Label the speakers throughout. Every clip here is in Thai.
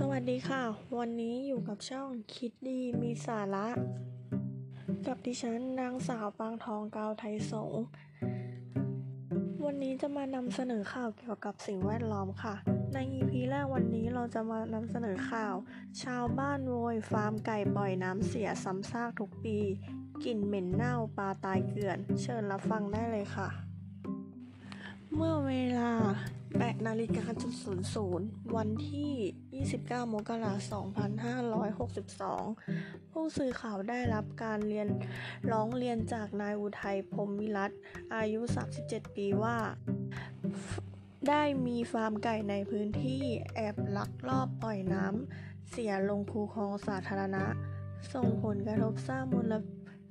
Speaker 1: สวัสดีค่ะ วันนี้อยู่กับช่องคิดดีมีสาระ กับดิฉันนางสาวปางทองกาวไทยสง วันนี้จะมานำเสนอข่าวเกี่ยวกับสิ่งแวดล้อมค่ะ ใน EP แรกวันนี้เราจะมานำเสนอข่าว ชาวบ้านโวยฟาร์มไก่ปล่อยน้ำเสียซ้ำซากทุกปีกลิ่นเหม็นเน่าปลาตายเกลื่อน เชิญรับฟังได้เลยค่ะ เมื่อเวลา 8นาฬิกาจุดศูนย์ศูนย์วันที่ 29 มกราคม 2562 ผู้สื่อข่าวได้รับการเรียนร้องเรียนจากนายอุทัยพรมวิรัตอายุ 37 ปีว่า ได้มีฟาร์มไก่ในพื้นที่แอบลักลอบปล่อยน้ำเสียลงคูคลองสาธารณะ ส่งผลกระทบสร้างมล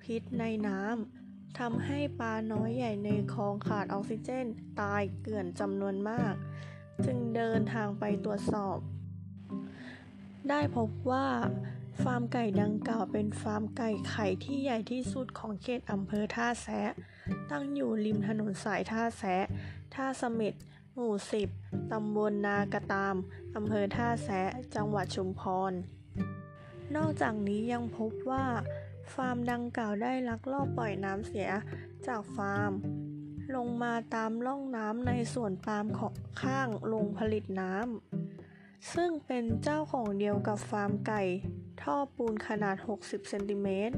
Speaker 1: พิษในน้ำ ทำให้ปลาน้อยใหญ่ในคลองขาดออกซิเจน ตายเกลื่อนจำนวนมาก จึงเดินทางไปตรวจสอบ ได้พบว่าฟาร์มไก่ดังกล่าวเป็นฟาร์มไก่ไข่ที่ใหญ่ที่สุดของเขตอำเภอท่าแซะ ตั้งอยู่ริมถนนสายท่าแซะ ท่าสมิดหมู่สิบตำบลนากระตาม อำเภอท่าแซะ จังหวัดชุมพร นอกจากนี้ยังพบว่า ฟาร์มดังกล่าวได้ลักลอบปล่อยน้ำเสียจากฟาร์ม ลงมาตามร่องน้ำในส่วนปาล์มของข้างโรงผลิตน้ำซึ่งเป็นเจ้าของเดียวกับฟาร์มไก่ ท่อปูนขนาด 60 เซนติเมตร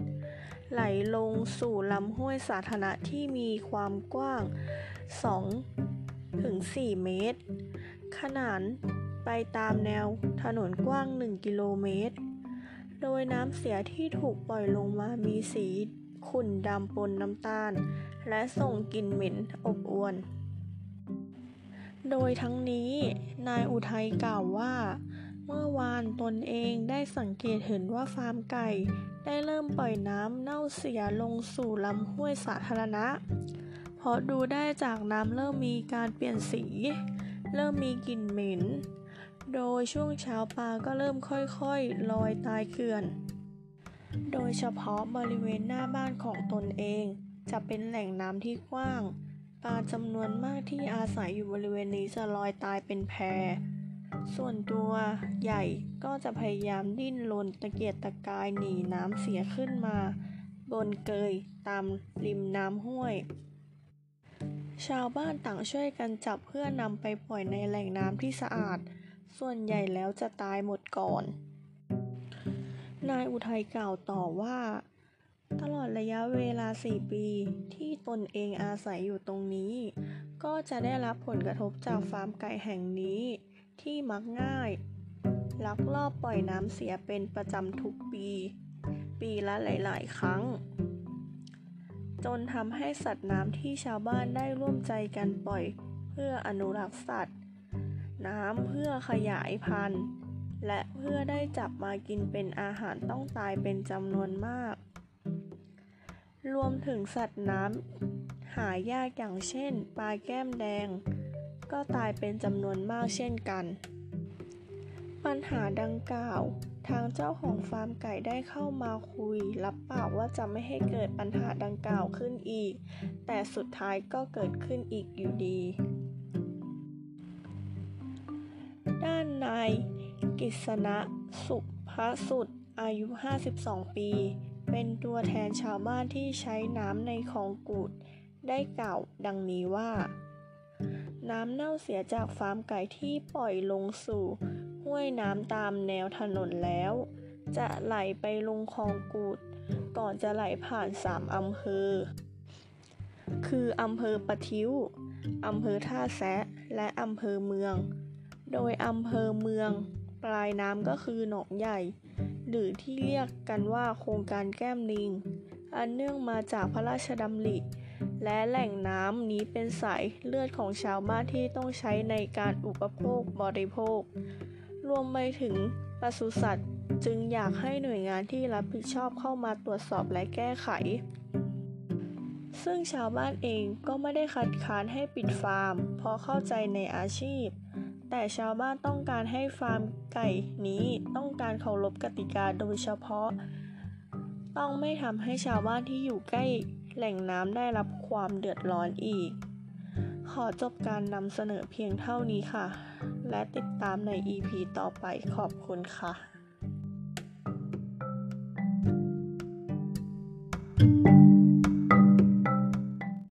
Speaker 1: ไหลลงสู่ลำห้วยสาธารณะที่มีความกว้าง 2 ถึง 4 เมตร ขนานไปตามแนวถนนกว้าง 1 กิโลเมตร โดยน้ำเสียที่ถูกปล่อยลงมามีสีขุ่นดำปนน้ำตาล และส่งกลิ่นเหม็นอบอวน โดยทั้งนี้นายอุทัยกล่าวว่า เมื่อวานตนเองได้สังเกตเห็นว่าฟาร์มไก่ ได้เริ่มปล่อยน้ำเน่าเสียลงสู่ลำห้วยสาธารณะ เพราะดูได้จากน้ำเริ่มมีการเปลี่ยนสี เริ่มมีกลิ่นเหม็น โดยช่วงเช้าปลาก็เริ่มค่อยๆ ลอยตายเกลื่อน โดยเฉพาะบริเวณหน้าบ้านของตนเอง จะเป็นแหล่งน้ำที่กว้าง ปลาจำนวนมากที่อาศัยอยู่บริเวณนี้จะลอยตายเป็นแพส่วนตัวใหญ่ก็จะพยายามดิ้นรนตะเกียกตะกายหนีน้ำเสียขึ้นมา บนเกยตามริมน้ำห้วย ชาวบ้านต่างช่วยกันจับเพื่อนำไปปล่อยในแหล่งน้ำที่สะอาด ส่วนใหญ่แล้วจะตายหมดก่อน นายอุทัยกล่าวต่อว่า ตลอดระยะเวลา 4 ปีที่ตนเองอาศัยอยู่ตรงนี้ ก็จะได้รับผลกระทบจากฟาร์มไก่แห่งนี้ที่มักง่าย ลักลอบปล่อยน้ำเสียเป็นประจำทุกปี ปีละหลาย ๆ ครั้ง จนทำให้สัตว์น้ำที่ชาวบ้านได้ร่วมใจกันปล่อย เพื่ออนุรักษ์สัตว์ น้ำเพื่อขยายพันธุ์ และเพื่อได้จับมากินเป็นอาหารต้องตายเป็นจำนวนมาก รวมถึงสัตว์น้ำหายากอย่างเช่นปลาแก้มแดง ก็ตายเป็นจำนวนมากเช่นกัน ปัญหาดังกล่าวทางเจ้าของฟาร์มไก่ได้เข้ามาคุย รับปากว่าจะไม่ให้เกิดปัญหาดังกล่าวขึ้นอีก แต่สุดท้ายก็เกิดขึ้นอีกอยู่ดี นายกิษณะสุภสุดอายุ 52 ปี เป็นตัวแทนชาวบ้านที่ใช้น้ำในคลองกูด ได้กล่าวดังนี้ว่า น้ำเน่าเสียจากฟาร์มไก่ที่ปล่อยลงสู่ห้วยน้ำตามแนวถนนแล้ว จะไหลไปลงคลองกูด ก่อนจะไหลผ่านสามอำเภอ คืออำเภอปะทิวอำเภอท่าแซะ และอำเภอเมือง โดยอำเภอเมือง ปลายน้ำก็คือหนองใหญ่ หรือที่เรียกกันว่าโครงการแก้มลิง อันเนื่องมาจากพระราชดำริ และแหล่งน้ำนี้เป็นสายเลือดของชาวบ้านที่ต้องใช้ในการอุปโภคบริโภค รวมไปถึงปศุสัตว์จึงอยากให้หน่วยงานที่รับผิดชอบเข้ามาตรวจสอบและแก้ไข ซึ่งชาวบ้านเองก็ไม่ได้คัดค้านให้ปิดฟาร์ม เพราะเข้าใจในอาชีพ แต่ชาวบ้านต้องการให้ฟาร์มไก่นี้ต้องการเคารพกติกาโดยเฉพาะ ต้องไม่ทำให้ชาวบ้านที่อยู่ใกล้แหล่งน้ำได้รับความเดือดร้อนอีก ขอจบการนำเสนอเพียงเท่านี้ค่ะ และติดตามใน EP ต่อไปขอบคุณค่ะ